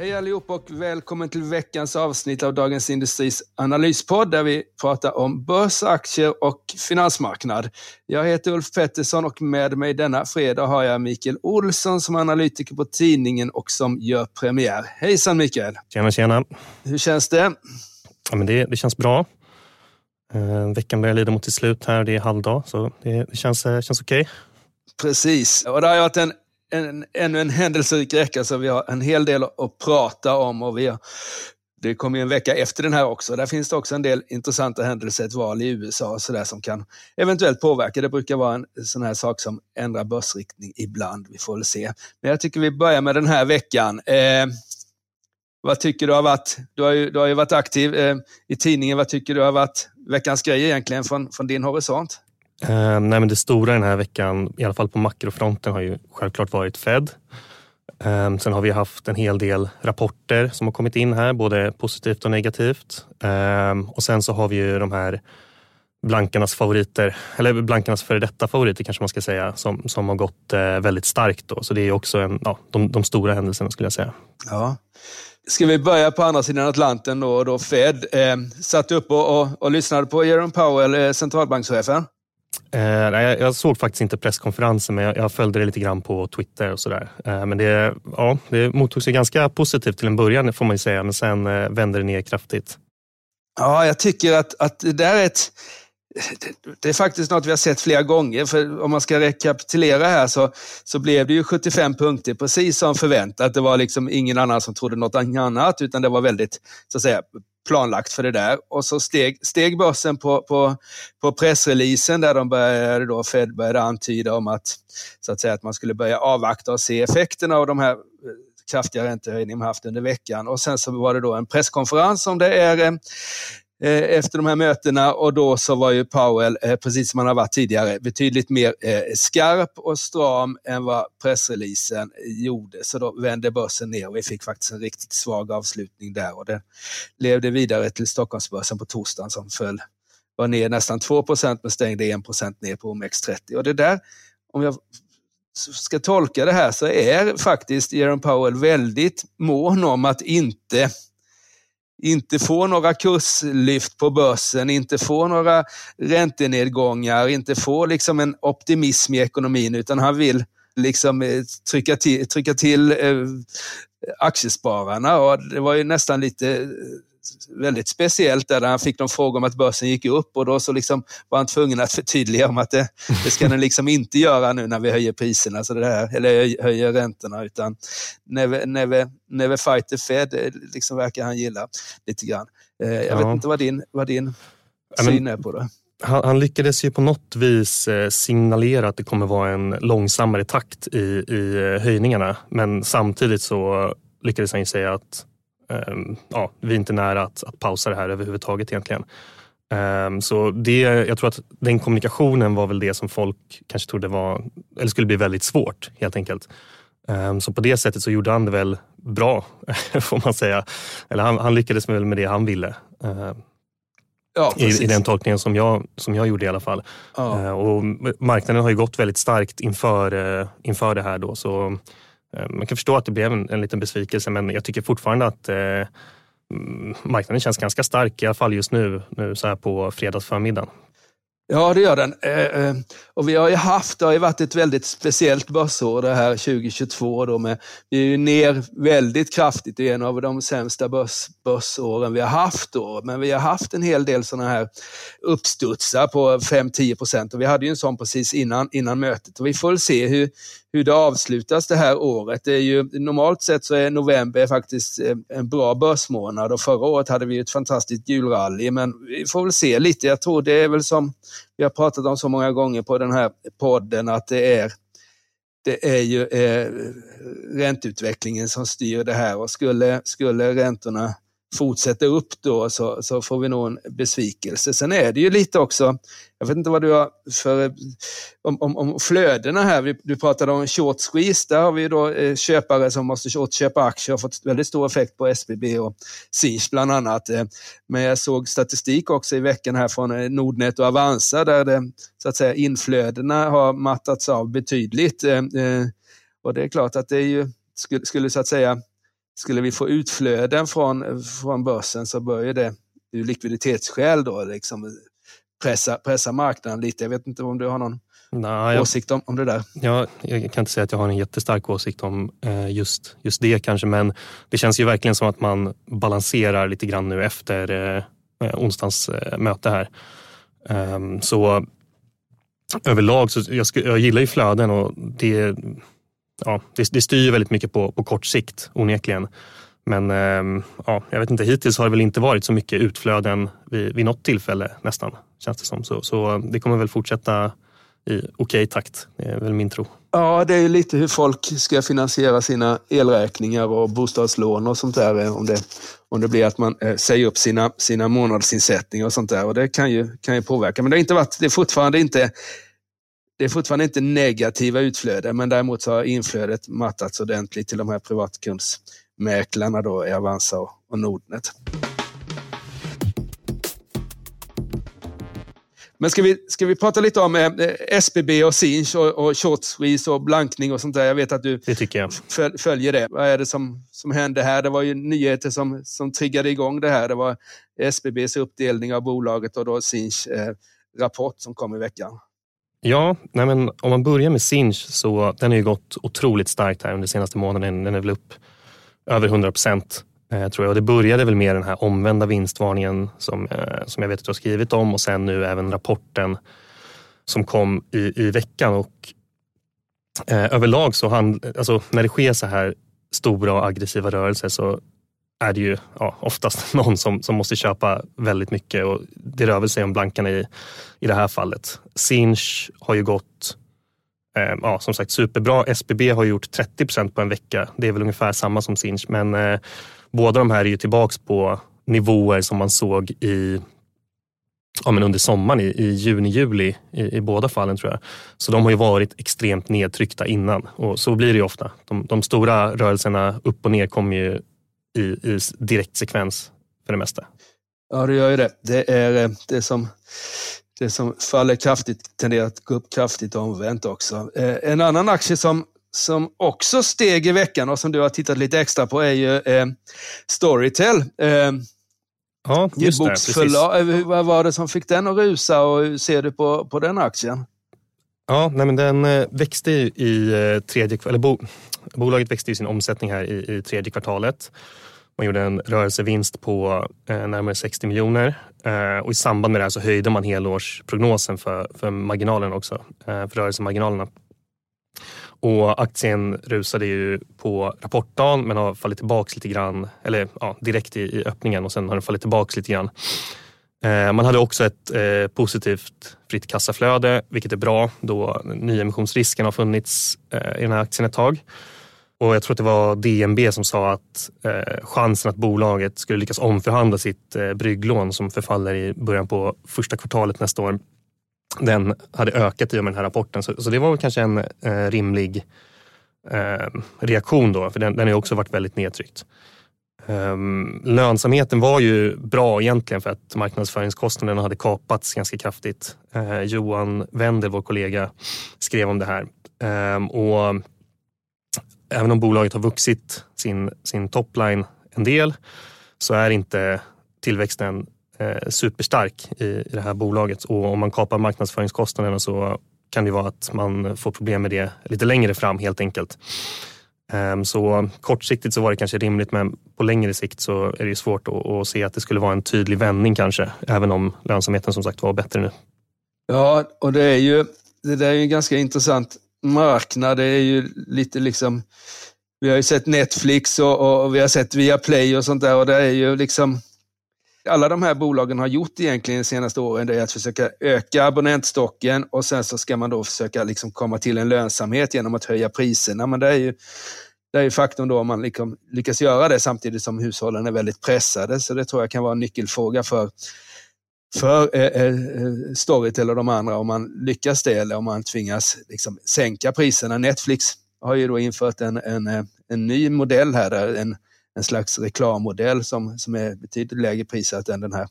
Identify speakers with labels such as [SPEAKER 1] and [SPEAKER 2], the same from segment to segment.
[SPEAKER 1] Hej allihop och välkommen till veckans avsnitt av Dagens Industris analyspodd där vi pratar om börs, aktier och finansmarknad. Jag heter Ulf Pettersson och med mig denna fredag har jag Mikael Olsson som är analytiker på tidningen och som gör premiär. Hejsan Mikael!
[SPEAKER 2] Tjena, tjena!
[SPEAKER 1] Hur känns det?
[SPEAKER 2] Ja, men det, det känns bra. Eh, veckan börjar lida mot sitt slut här, det är halvdag, så det, det känns, eh, känns okej. Okay.
[SPEAKER 1] Precis, och det har varit en en, ännu en händelserik vecka, så vi har en hel del att prata om. och vi har, Det kommer en vecka efter den här också. Där finns det också en del intressanta händelser, ett val i USA och så där, som kan eventuellt påverka. Det brukar vara en sån här sak som ändrar börsriktning ibland. Vi får väl se. Men jag tycker vi börjar med den här veckan. Eh, vad tycker du har varit, du har ju, du har ju varit aktiv eh, i tidningen, vad tycker du har varit veckans grej egentligen från, från din horisont?
[SPEAKER 2] Eh, nej, men det stora den här veckan, i alla fall på makrofronten, har ju självklart varit Fed. Eh, sen har vi haft en hel del rapporter som har kommit in här, både positivt och negativt. Eh, och sen så har vi ju de här blankarnas favoriter, eller blankarnas före detta favoriter kanske man ska säga, som, som har gått eh, väldigt starkt. Då. Så det är också en, ja, de, de stora händelserna skulle jag säga.
[SPEAKER 1] Ja. Ska vi börja på andra sidan Atlanten då, då Fed eh, satt upp och, och, och lyssnade på Jerome Powell, eh, centralbankschefen.
[SPEAKER 2] Eh, jag, jag, såg faktiskt inte presskonferensen, men jag, jag, följde det lite grann på Twitter och sådär. Eh, men det, ja, det mottogs ganska positivt till en början, får man ju säga, men sen eh, vände det ner kraftigt.
[SPEAKER 1] Ja, jag tycker att, att det där är ett... Det är faktiskt något vi har sett flera gånger. För om man ska rekapitulera här så, så blev det ju 75 punkter, precis som förväntat. Det var liksom ingen annan som trodde något annat, utan det var väldigt så att säga, planlagt för det där. Och så steg, steg börsen på, på, på pressreleasen där de började då, Fed började antyda om att, så att, säga, att man skulle börja avvakta och se effekterna av de här eh, kraftiga räntehöjningar man haft under veckan. Och sen så var det då en presskonferens om det är eh, Eh, efter de här mötena och då så var ju Powell, eh, precis som han har varit tidigare, betydligt mer eh, skarp och stram än vad pressreleasen gjorde. Så då vände börsen ner och vi fick faktiskt en riktigt svag avslutning där och det levde vidare till Stockholmsbörsen på torsdagen som föll, var ner nästan 2% men stängde 1 ner på OMX30. Och det där, om jag ska tolka det här så är faktiskt Jerome Powell väldigt mån om att inte inte få några kurslyft på börsen, inte få några räntenedgångar, inte få liksom en optimism i ekonomin, utan han vill liksom eh, trycka till, trycka till eh, aktiespararna. Och det var ju nästan lite eh, väldigt speciellt där han fick någon fråga om att börsen gick upp och då så liksom var han tvungen att förtydliga om att det, det ska den liksom inte göra nu när vi höjer priserna, så det här, eller höjer räntorna, utan never, never, never fight the Fed, liksom verkar han gilla lite grann. Eh, jag ja. vet inte vad din, vad din syn är på det.
[SPEAKER 2] Han, han, lyckades ju på något vis eh, signalera att det kommer vara en långsammare takt i, i eh, höjningarna. Men samtidigt så lyckades han ju säga att ja, vi är inte nära att, att pausa det här överhuvudtaget egentligen. Um, så det, jag tror att den kommunikationen var väl det som folk kanske trodde var, eller skulle bli väldigt svårt helt enkelt. Um, så på det sättet så gjorde han det väl bra, får man säga. Eller han, han lyckades väl med det han ville. Ja, i, I den tolkningen som jag, som jag gjorde i alla fall. Ja. Och marknaden har ju gått väldigt starkt inför, uh, inför det här då. Så Eh, Eh, man kan förstå att det blev en, en liten besvikelse men jag tycker fortfarande att eh, mm, marknaden känns ganska stark, i alla fall just nu, nu så här på fredagsförmiddagen.
[SPEAKER 1] Ja, det gör den. Eh, eh och vi har ju haft, det har ju varit ett väldigt speciellt börsår det här 2022. Då med, vi är ju ner väldigt kraftigt, det är en av de sämsta börs, börsåren vi har haft då. Men vi har haft en hel del sådana här uppstudsar på 5-10 procent och vi hade ju en sån precis innan, innan mötet. Och vi får väl se hur, hur det avslutas det här året. Det är ju, normalt sett så är november faktiskt eh, en bra börsmånad och förra året hade vi ett fantastiskt julrally men vi får väl se lite. Jag tror det är väl som vi har pratat om så många gånger på den här podden att det är det är ju eh, ränteutvecklingen som styr det här och skulle, skulle räntorna fortsätter upp då så, så får vi nog en besvikelse. Sen är det ju lite också, jag vet inte vad du har för, om, om, om flödena här, du pratade om short squeeze, där har vi då eh, köpare som måste återköpa aktier och fått väldigt stor effekt på SBB och SIS bland annat. Eh. Men jag såg statistik också i veckan här från eh, Nordnet och Avanza där det, så att säga, inflödena har mattats av betydligt. Och det är klart att det är ju, skulle, skulle så att säga skulle vi få utflöden från, från börsen så bör ju det ur likviditetsskäl då liksom pressa, pressa marknaden lite. Jag vet inte om du har någon Nej, jag, åsikt om, om det där?
[SPEAKER 2] Ja, jag kan inte säga att jag har en jättestark åsikt om eh, just, just det kanske, men det känns ju verkligen som att man balanserar lite grann nu efter eh, eh onsdagens eh, möte här. Um, så överlag så jag, jag gillar ju flöden och det ja, det, det styr väldigt mycket på, på kort sikt onekligen. Men ehm, ja, jag vet inte, hittills har det väl inte varit så mycket utflöden vid, vid något tillfälle nästan, känns det som. Så, så eh, det kommer väl fortsätta i okej okay takt, det är väl min tro.
[SPEAKER 1] Ja, det är lite hur folk ska finansiera sina elräkningar och bostadslån och sånt där. Eh, om det, om det blir att man eh, säger upp sina, sina månadsinsättningar och sånt där. Och det kan ju, kan ju påverka. Men det, har inte varit, det är fortfarande inte det är fortfarande inte negativa utflöden, men däremot har inflödet mattats ordentligt till de här privatkundsmäklarna då i Avanza och Nordnet. Men ska vi, ska vi prata lite om eh, SBB och Sinch och, och short squeeze och blankning och sånt där? Jag vet att du följer det. Vad är det som, som hände här? Det var ju nyheter som, som triggade igång det här. Det var SBBs uppdelning av bolaget och då Sinch eh, rapport som kom i veckan.
[SPEAKER 2] Ja, nej men om man börjar med Sinch så den har ju gått otroligt starkt här under senaste månaden. Den är väl upp över 100 procent eh, tror jag. Och det började väl med den här omvända vinstvarningen som, eh, som jag vet att du har skrivit om och sen nu även rapporten som kom i, i veckan. Och eh, överlag så hand, alltså, när det sker så här stora och aggressiva rörelser så är det ju ja, oftast någon som, som måste köpa väldigt mycket och det rör väl sig om blankarna i, i det här fallet. Sinch har ju gått eh, ja, som sagt superbra. SBB har gjort 30 procent på en vecka. Det är väl ungefär samma som Sinch men eh, båda de här är ju tillbaks på nivåer som man såg i ja, men under sommaren i, i juni, juli i, i, båda fallen tror jag. Så de har ju varit extremt nedtryckta innan och så blir det ju ofta. De, de stora rörelserna upp och ner kommer ju i, i direkt sekvens för det mesta.
[SPEAKER 1] Ja, det gör ju det. Det är eh, det som, det som faller kraftigt tenderar att gå upp kraftigt omvänt också. Eh, en annan aktie som, som också steg i veckan och som du har tittat lite extra på är ju eh, Storytel. Eh,
[SPEAKER 2] ja, just det. Precis.
[SPEAKER 1] Vad var det som fick den att rusa och hur ser du på, på den aktien?
[SPEAKER 2] Ja, nej men den växte i tredje, eller bo, bolaget växte i sin omsättning här i, i tredje kvartalet. Man gjorde en rörelsevinst på eh, närmare 60 miljoner eh, och i samband med det här så höjde man helårsprognosen för, för marginalen också, eh, för rörelsemarginalerna. Och aktien rusade ju på rapportdagen men har fallit tillbaka lite grann, eller ja, direkt i, i öppningen och sen har den fallit tillbaka lite grann. Eh, man hade också ett eh, positivt fritt kassaflöde, vilket är bra då nyemissionsrisken har funnits eh, i den här aktien ett tag. Och jag tror att det var DNB som sa att eh, chansen att bolaget skulle lyckas omförhandla sitt eh, brygglån som förfaller i början på första kvartalet nästa år, den hade ökat i och med den här rapporten. Så, så det var väl kanske en eh, rimlig eh, reaktion då, för den, den har också varit väldigt nedtryckt. Um, lönsamheten var ju bra egentligen för att marknadsföringskostnaderna hade kapats ganska kraftigt. Uh, Johan Wendel, vår kollega, skrev om det här. Um, och även om bolaget har vuxit sin, sin topline en del så är inte tillväxten eh, superstark i, i det här bolaget och om man kapar marknadsföringskostnaderna så kan det vara att man får problem med det lite längre fram helt enkelt. Ehm, så kortsiktigt så var det kanske rimligt men på längre sikt så är det svårt att, att se att det skulle vara en tydlig vändning kanske även om lönsamheten som sagt var bättre nu.
[SPEAKER 1] Ja, och det är ju det där är ju ganska intressant marknad. Det är ju lite liksom, vi har ju sett Netflix och, och vi har sett Viaplay och sånt där och det är ju liksom, alla de här bolagen har gjort egentligen de senaste åren det är att försöka öka abonnentstocken och sen så ska man då försöka liksom komma till en lönsamhet genom att höja priserna. Men det är ju det är ju faktum då om man liksom lyckas göra det samtidigt som hushållen är väldigt pressade. Så det tror jag kan vara en nyckelfråga för, för eh, eh, Storytel och de andra om man lyckas det eller om man tvingas liksom sänka priserna. Netflix har ju då infört en, en, eh, en ny modell här, där en, en slags reklammodell som, som är betydligt lägre prissatt än den här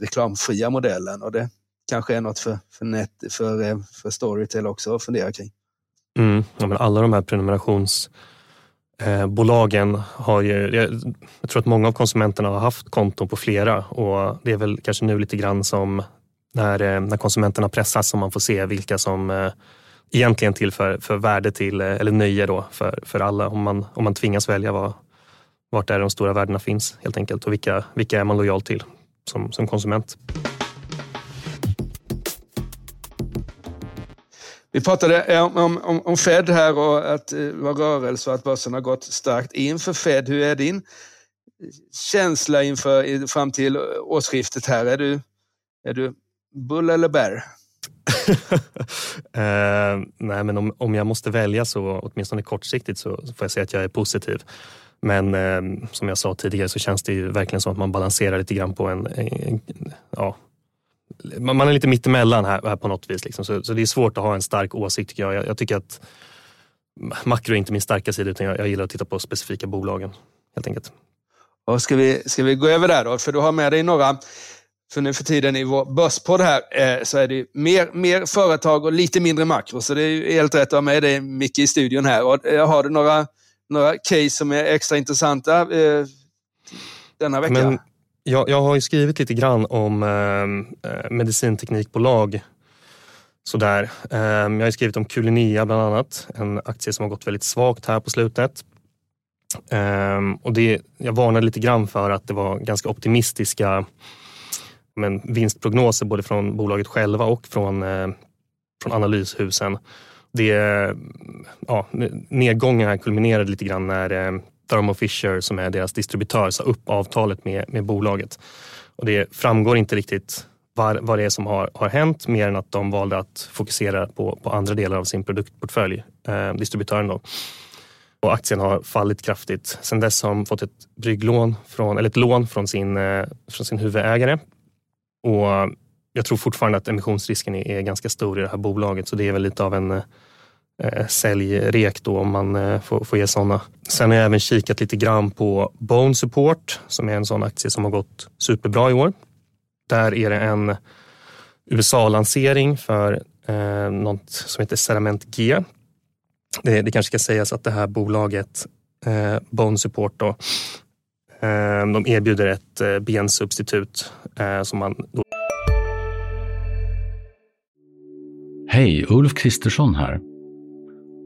[SPEAKER 1] reklamfria modellen. Och det kanske är något för, för, net, för, eh, för Storytel också att fundera kring.
[SPEAKER 2] Mm, ja, men alla de här prenumerations Eh, bolagen har ju, jag tror att många av konsumenterna har haft konton på flera och det är väl kanske nu lite grann som när, eh, när konsumenterna pressas som man får se vilka som eh, egentligen tillför för värde till, eh, eller nöje då för, för alla. Om man, om man tvingas välja var, vart är de stora värdena finns helt enkelt och vilka, vilka är man lojal till som, som konsument.
[SPEAKER 1] Vi pratade eh, om, om, om Fed här och att eh, det var rörelse och att börsen har gått starkt inför Fed. Hur är din känsla inför fram till eh, årsskiftet här? Är du, är du bull eller bear?
[SPEAKER 2] eh, nej, men om, om jag måste välja så åtminstone kortsiktigt så, får jag säga att jag är positiv. Men eh, som jag sa tidigare så känns det ju verkligen som att man balanserar lite grann på en, en, en ja, man är lite mittemellan här, här på något vis. Liksom. Så, så, det är svårt att ha en stark åsikt tycker jag. Jag, jag tycker att makro är inte min starka sida utan jag, jag, gillar att titta på specifika bolagen helt enkelt.
[SPEAKER 1] Och ska, vi, ska vi gå över där då? För du har med dig några, för nu för tiden i vår börspodd här eh, så är det mer, mer företag och lite mindre makro. Så det är helt rätt att ha med dig Micke i studion här. Och, eh, har du några, några case som är extra intressanta eh, denna vecka? Men
[SPEAKER 2] jag, jag har ju skrivit lite grann om eh, eh medicinteknikbolag. Sådär. Eh, jag har skrivit om Culinia bland annat, en aktie som har gått väldigt svagt här på slutet. Eh, och det, jag varnade lite grann för att det var ganska optimistiska men, vinstprognoser både från bolaget själva och från, eh, från analyshusen. Det, ja, nedgången här kulminerade lite grann när eh, Thermo Fisher som är deras distributör sa upp avtalet med, med bolaget. Och det framgår inte riktigt vad, vad det är som har, har hänt mer än att de valde att fokusera på, på andra delar av sin produktportfölj, eh, distributören. Då. Och aktien har fallit kraftigt. Sen dess har de fått ett brygglån från, eller ett lån från sin, eh, från sin huvudägare. Och jag tror fortfarande att emissionsrisken är, är ganska stor i det här bolaget så det är väl lite av en eh, eh, säljrek då om man eh, får, får ge sådana. Sen har jag även kikat lite grann på Bone Support som är en sån aktie som har gått superbra i år. Där är det en USA-lansering för eh, något som heter Cerament G. Det, det kanske ska sägas att det här bolaget eh, Bone Support då, eh, de erbjuder ett eh, bensubstitut eh, som man då
[SPEAKER 3] Hej, Ulf Kristersson här.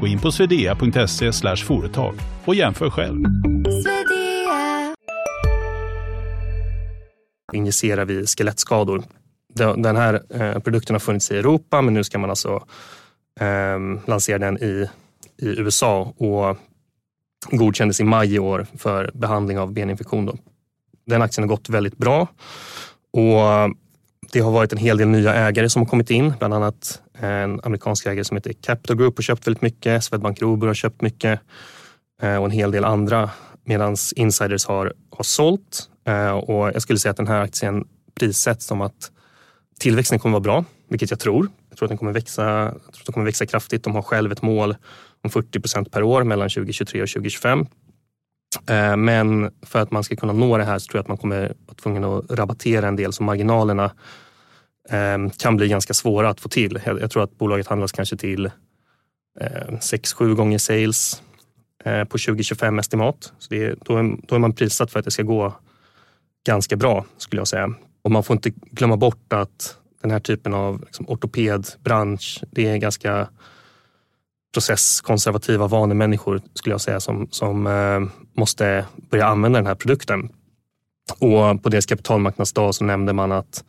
[SPEAKER 4] Gå in på swedea.se företag och jämför själv.
[SPEAKER 2] Injicerar vi skelettskador. Den här eh, produkten har funnits i Europa men nu ska man alltså eh, lansera den i, i USA och godkändes i maj i år för behandling av beninfektion. Då. Den aktien har gått väldigt bra och det har varit en hel del nya ägare som har kommit in, bland annat en amerikansk ägare som heter Capital Group har köpt väldigt mycket, Swedbank Robur har köpt mycket eh, och en hel del andra medan insiders har, har sålt. Eh, och jag skulle säga att den här aktien prissätts som att tillväxten kommer vara bra, vilket jag tror. Jag tror att den kommer växa, jag tror att den kommer växa kraftigt. De har själv ett mål om 40 procent per år mellan 2023 och 2025. Eh, men för att man ska kunna nå det här så tror jag att man kommer vara tvungen att rabattera en del så marginalerna Ehm, kan bli ganska svåra att få till. Jag tror att bolaget handlas kanske till ehm, 6-7 gånger sales eh, på 2025 estimat. Så det är, då, är, då är man prissatt för att det ska gå ganska bra skulle jag säga. Och man får inte glömma bort att den här typen av liksom, ortopedbransch, det är ganska processkonservativa vanemänniskor skulle jag säga som, som eh, måste börja använda den här produkten. Och på deras kapitalmarknadsdag så nämnde man att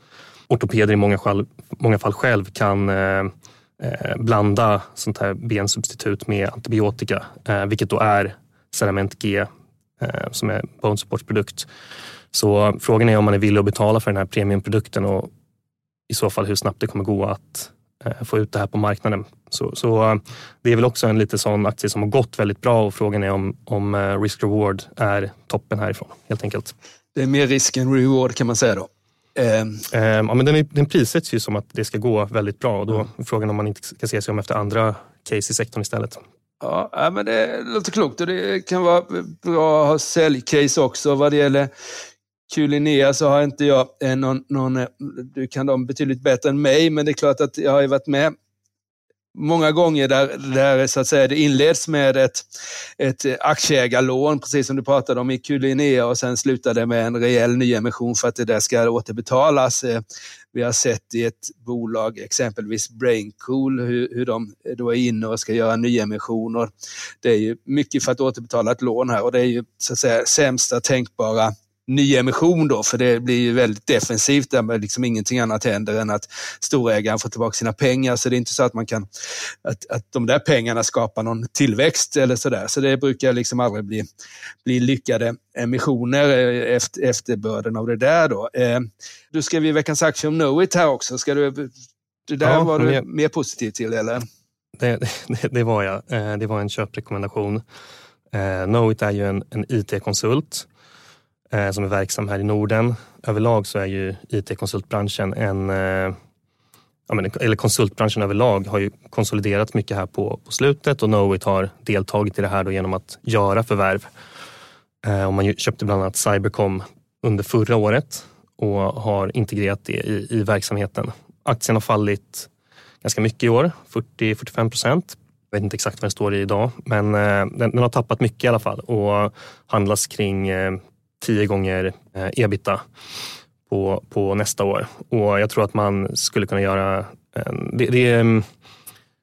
[SPEAKER 2] ortopeder i många fall, många fall själv kan eh, eh, blanda sånt här bensubstitut med antibiotika, eh, vilket då är Cerament G eh, som är Bone Supports produkt. Så frågan är om man är villig att betala för den här premiumprodukten och i så fall hur snabbt det kommer gå att eh, få ut det här på marknaden. Så, så, eh, det är väl också en lite sån aktie som har gått väldigt bra och frågan är om, om eh, risk-reward är toppen härifrån helt enkelt.
[SPEAKER 1] Det är mer risk än reward kan man säga då.
[SPEAKER 2] Um, ja, men den, är, den prissätts ju som att det ska gå väldigt bra och då är frågan om man inte ska se sig om efter andra case i sektorn istället.
[SPEAKER 1] Ja, men det låter klokt och det kan vara bra att ha säljcase också. Vad det gäller Kulinea så har inte jag någon, någon, du kan dem betydligt bättre än mig, men det är klart att jag har varit med många gånger där, där så att säga, det inleds med ett, ett aktieägarlån, precis som du pratade om i Q-Linea och sen slutar det med en rejäl nyemission för att det där ska återbetalas. Eh, vi har sett i ett bolag, exempelvis Braincool, hur, hur de då är inne och ska göra nyemissioner. Det är ju mycket för att återbetala ett lån här och det är ju så att säga sämsta tänkbara nyemission då, för det blir ju väldigt defensivt där liksom ingenting annat händer än att storägaren får tillbaka sina pengar. Så det är inte så att man kan, att, att de där pengarna skapar någon tillväxt eller sådär. Så det brukar liksom aldrig bli, bli lyckade emissioner eh, efter, efterbörden av det där då. Eh, du skrev ju veckans aktie om Knowit här också. Ska du, det där ja, var du jag, mer positiv till eller?
[SPEAKER 2] Det, det, det var jag. Eh, det var en köprekommendation. Eh, Knowit är ju en, en IT-konsult eh, som är verksam här i Norden. Överlag så är ju IT-konsultbranschen en eh, ja, men, eller konsultbranschen överlag har ju konsoliderat mycket här på, på slutet och Knowit har deltagit i det här då genom att göra förvärv. Eh, och man köpte bland annat Cybercom under förra året och har integrerat det i, i verksamheten. Aktien har fallit ganska mycket i år, 40-45 procent. Jag vet inte exakt vad den står i idag, men eh, den, den, har tappat mycket i alla fall och handlas kring eh, tio gånger eh, ebita på, på nästa år. Och jag tror att man skulle kunna göra... Det, det, mm,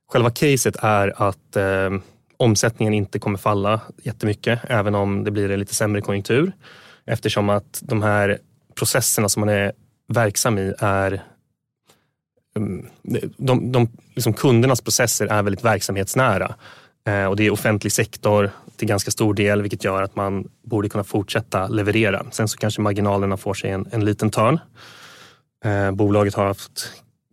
[SPEAKER 2] själva caset är att eh, omsättningen inte kommer falla jättemycket, även om det blir en lite sämre konjunktur. Eftersom att de här processerna som man är verksam i är mm, de, de, liksom kundernas processer är väldigt verksamhetsnära. Eh, och det är offentlig sektor till ganska stor del vilket gör att man borde kunna fortsätta leverera. Sen så kanske marginalerna får sig en, en liten törn. Eh, bolaget har haft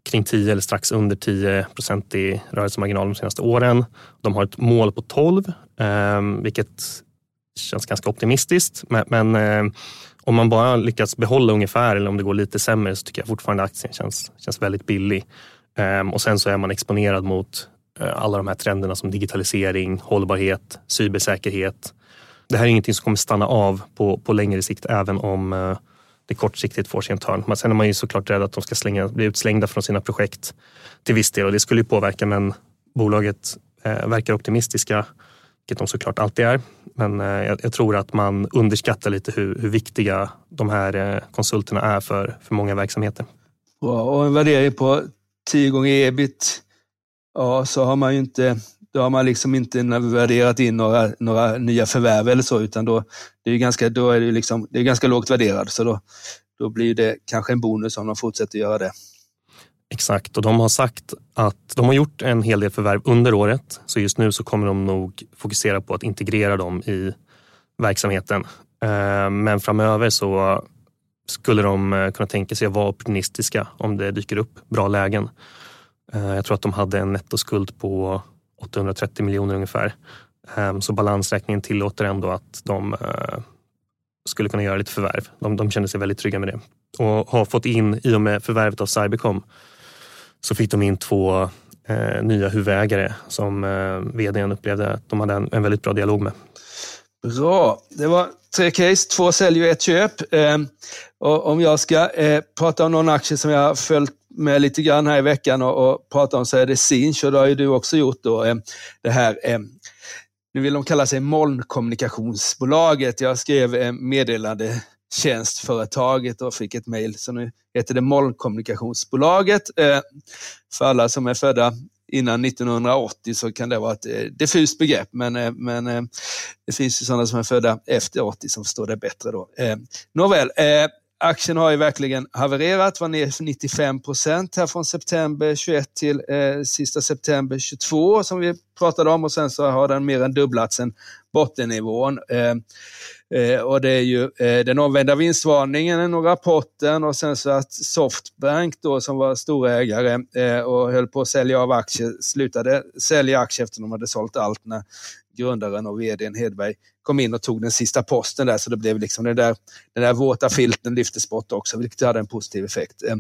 [SPEAKER 2] kring 10 eller strax under 10 procent i rörelsemarginal de senaste åren. De har ett mål på 12, ehm, vilket känns ganska optimistiskt. Men, men eh, om man bara lyckas behålla ungefär eller om det går lite sämre så tycker jag fortfarande aktien känns, känns väldigt billig. Ehm, och sen så är man exponerad mot Eh, alla de här trenderna som digitalisering, hållbarhet, cybersäkerhet. Det här är ingenting som kommer stanna av på, på längre sikt även om eh, det kortsiktigt får sig en törn. Men sen är man ju såklart rädd att de ska slänga, bli utslängda från sina projekt till viss del och det skulle ju påverka men bolaget eh, verkar optimistiska, vilket de såklart alltid är. Men jag, jag, tror att man underskattar lite hur, hur viktiga de här konsulterna är för, för många verksamheter.
[SPEAKER 1] och en värdering på 10 gånger ebit ja, så har man ju inte, då har man liksom inte värderat in några, några nya förvärv eller så, utan då, det är ganska, då är det, liksom, det är ganska lågt värderat. Så då, då blir det kanske en bonus om de fortsätter göra det.
[SPEAKER 2] Exakt, och de har sagt att de har gjort en hel del förvärv under året. Så just nu så kommer de nog fokusera på att integrera dem i verksamheten. Eh, men framöver så skulle de eh, kunna tänka sig att vara opportunistiska om det dyker upp bra lägen. Eh, jag tror att de hade en nettoskuld på 830 miljoner ungefär. Ehm, så balansräkningen tillåter ändå att de eh, skulle kunna göra lite förvärv. De, de kände sig väldigt trygga med det. Och har fått in, i och med förvärvet av Cybercom, så fick de in två eh, nya huvudägare som eh, vdn upplevde att de hade en, en väldigt bra dialog med.
[SPEAKER 1] Bra, det var tre case, två sälj och ett köp. Eh, och om jag ska eh, prata om någon aktie som jag har följt med lite grann här i veckan och, och prata om så är det Sinch och det har ju du också gjort då. Eh, det här, eh, nu vill de kalla sig molnkommunikationsbolaget. Jag skrev eh, meddelande tjänstföretaget och fick ett mejl. Så nu heter det Molnkommunikationsbolaget. Eh, för alla som är födda innan 1980 så kan det vara ett eh, diffust begrepp, men, eh, men det finns ju sådana som är födda efter 80 som förstår det bättre då. Nåväl, aktien har ju verkligen havererat, var ner 95 procent här från september 21 till eh, sista september 22 som vi pratade om och sen så har den mer än dubblats sen bottennivån. Eh, eh, och det är ju eh, den omvända vinstvarningen och rapporten och sen så att Softbank då som var storägare eh, och höll på att sälja av aktier slutade sälja aktier efter att de hade sålt allt när grundaren och vdn Hedberg kom in och tog den sista posten där så det blev liksom den där, den där våta filten lyftes bort också vilket hade en positiv effekt. Eh,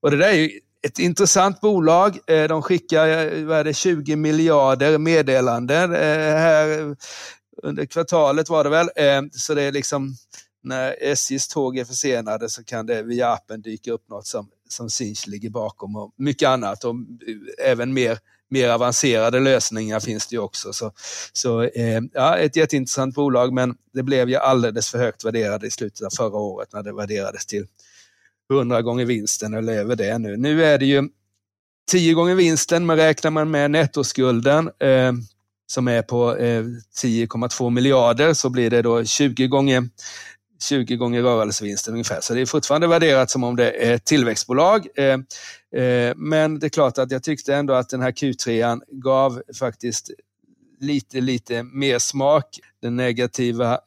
[SPEAKER 1] och det där är ju ett intressant bolag. Eh, de skickar eh, vad är det, 20 miljarder meddelanden här under kvartalet var det väl. Så det är liksom när SJs tåg är försenade så kan det via appen dyka upp något som, som Sinch ligger bakom och mycket annat och även mer mer avancerade lösningar finns det ju också. Så, så eh, ja, ett jätteintressant bolag, men det blev ju alldeles för högt värderade i slutet av förra året när det värderades till 100 gånger vinsten eller över det nu. Nu är det ju 10 gånger vinsten, men räknar man med nettoskulden eh, som är på eh, 10,2 miljarder så blir det då 20 gånger 20 gånger rörelsevinsten ungefär. Så det är fortfarande värderat som om det är ett tillväxtbolag. Eh, eh, men det är klart att jag tyckte ändå att den här Q3 gav faktiskt lite, lite mer smak. Den negativa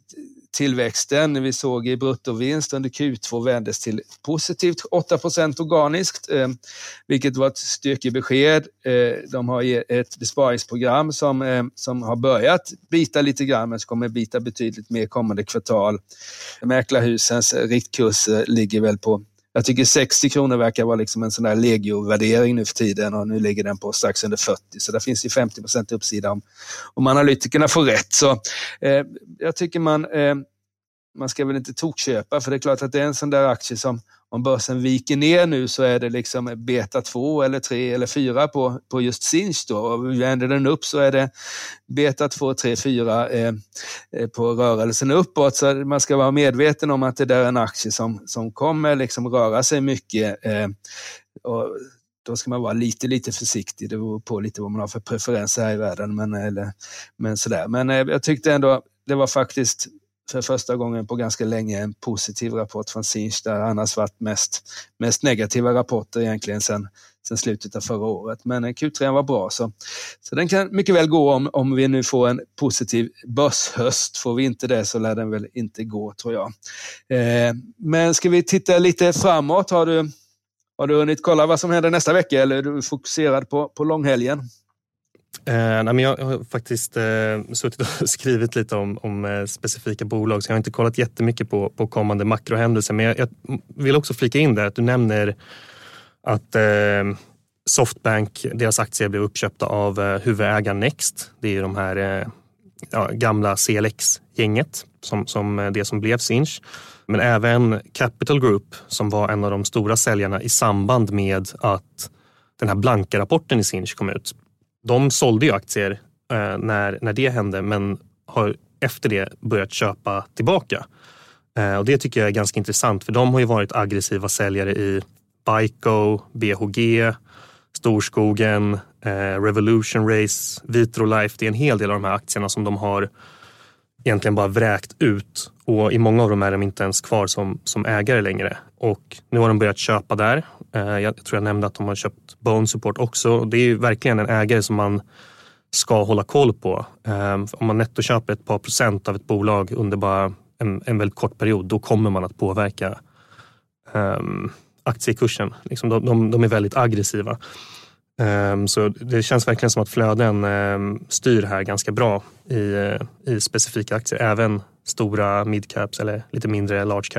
[SPEAKER 1] tillväxten vi såg i bruttovinst under Q2 vändes till positivt 8% organiskt, eh, vilket var ett styrkebesked. Eh, de har ett besparingsprogram som, eh, som har börjat bita lite grann, men som kommer bita betydligt mer kommande kvartal. Mäklarhusens riktkurs ligger väl på jag tycker 60 kronor verkar vara liksom en sån där legio-värdering nu för tiden och nu ligger den på strax under 40. Så där finns ju 50 procent uppsida om, om analytikerna får rätt. Så eh, Jag tycker man, eh, man ska väl inte tokköpa för det är klart att det är en sån där aktie som om börsen viker ner nu så är det liksom beta 2 eller 3 eller 4 på, på just Sinch då. Och vänder den upp så är det beta 2, 3, 4 eh, på rörelsen uppåt. Så man ska vara medveten om att det där är en aktie som, som kommer liksom röra sig mycket. Eh, och då ska man vara lite, lite försiktig. Det beror på lite vad man har för preferenser här i världen. Men, eller, men, sådär. men eh, jag tyckte ändå det var faktiskt för första gången på ganska länge en positiv rapport från Sinch där annars varit mest, mest negativa rapporter egentligen sen, sen slutet av förra året. Men eh, Q3 var bra så, så den kan mycket väl gå om, om vi nu får en positiv börshöst. Får vi inte det så lär den väl inte gå tror jag. Eh, men ska vi titta lite framåt? Har du, har du hunnit kolla vad som händer nästa vecka eller är du fokuserad på, på långhelgen?
[SPEAKER 2] Eh, nej, men jag har faktiskt eh, suttit och skrivit lite om, om eh, specifika bolag så jag har inte kollat jättemycket på, på kommande makrohändelser. Men jag, jag vill också flika in där att du nämner att eh, Softbank, deras aktier blev uppköpta av eh, huvudägaren Next. Det är de här eh, ja, gamla CLX-gänget som, som eh, det som blev Sinch. Men även Capital Group som var en av de stora säljarna i samband med att den här blanka rapporten i Sinch kom ut de sålde ju aktier eh, när, när det hände men har efter det börjat köpa tillbaka. Eh, och Det tycker jag är ganska intressant för de har ju varit aggressiva säljare i Bico, BHG, Storskogen, eh, Revolution Race, Vitrolife. Det är en hel del av de här aktierna som de har egentligen bara vräkt ut och i många av dem är de inte ens kvar som, som ägare längre. Och nu har de börjat köpa där. Eh, jag tror jag nämnde att de har köpt Bone Support också. Det är ju verkligen en ägare som man ska hålla koll på. Ehm, om man nettoköper ett par procent av ett bolag under bara en, en väldigt kort period, då kommer man att påverka um, aktiekursen. Liksom de, de, de är väldigt aggressiva. Um, så det känns verkligen som att flöden um, styr här ganska bra i, eh, i specifika aktier. Även stora midcaps eller lite mindre large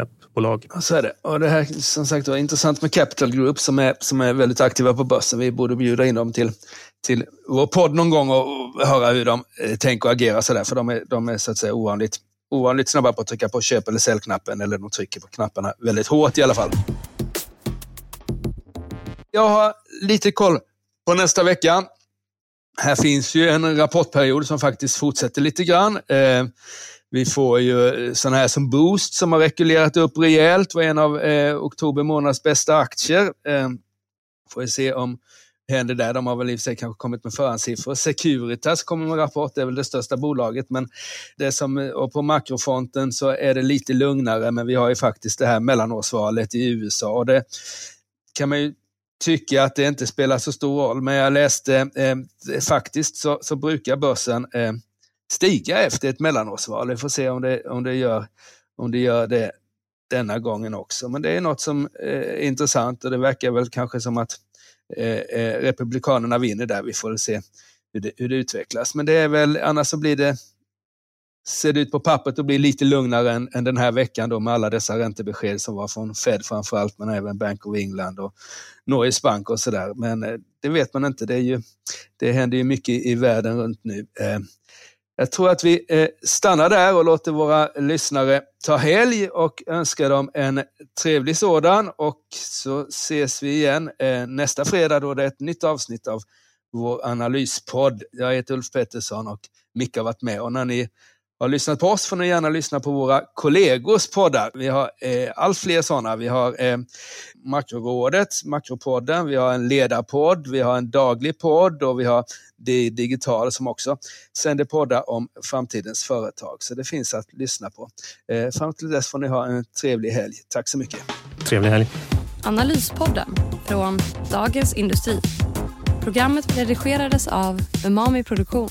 [SPEAKER 2] bolag.
[SPEAKER 1] Så är det. Och det här som sagt var intressant med Capital Group som är, som är väldigt aktiva på börsen. Vi borde bjuda in dem till, till vår podd någon gång och höra hur de eh, tänker och agerar sådär. För de är, de är så att säga ovanligt, ovanligt snabba på att trycka på köp eller säljknappen. Eller de trycker på knapparna väldigt hårt i alla fall. Jag har lite koll på nästa vecka. Här finns ju en rapportperiod som faktiskt fortsätter lite grann. Eh, vi får ju eh, sådana här som Boost som har rekylerat upp rejält, var en av eh, oktober månads bästa aktier. Eh, får vi se om händer där. De har väl i och för sig kanske kommit med förhandssiffror. Securitas kommer med rapport, det är väl det största bolaget, men det som, eh, och på makrofronten så är det lite lugnare, men vi har ju faktiskt det här mellanårsvalet i USA och det kan man ju tycka att det inte spelar så stor roll, men jag läste eh, faktiskt så, så brukar börsen eh, stiga efter ett mellanårsval. Vi får se om det, om det, gör, om det gör det denna gången också. Men det är något som är intressant och det verkar väl kanske som att eh, eh, Republikanerna vinner där. Vi får se hur det, hur det utvecklas. Men det är väl, annars så blir det ser det ut på pappret att bli lite lugnare än, än den här veckan då med alla dessa räntebesked som var från Fed framförallt, men även Bank of England och Norges Bank och sådär. Men det vet man inte. Det, är ju, det händer ju mycket i världen runt nu. Jag tror att vi eh, stannar där och låter våra lyssnare ta helg och önskar dem en trevlig sådan. Och så ses vi igen eh, nästa fredag då det är ett nytt avsnitt av vår analyspodd. Jag heter Ulf Pettersson och Micke har varit med. Och när ni har lyssnat på oss får ni gärna lyssna på våra kollegors poddar. Vi har eh, allt fler sådana. Vi har eh, Makrorådet, Makropodden, vi har en ledarpodd, vi har en daglig podd och vi har det digital som också sänder poddar om framtidens företag. Så det finns att lyssna på. Eh, fram till dess får ni ha en trevlig helg. Tack så mycket.
[SPEAKER 2] Trevlig helg.
[SPEAKER 5] Analyspodden från Dagens Industri. Programmet redigerades av Umami Produktion.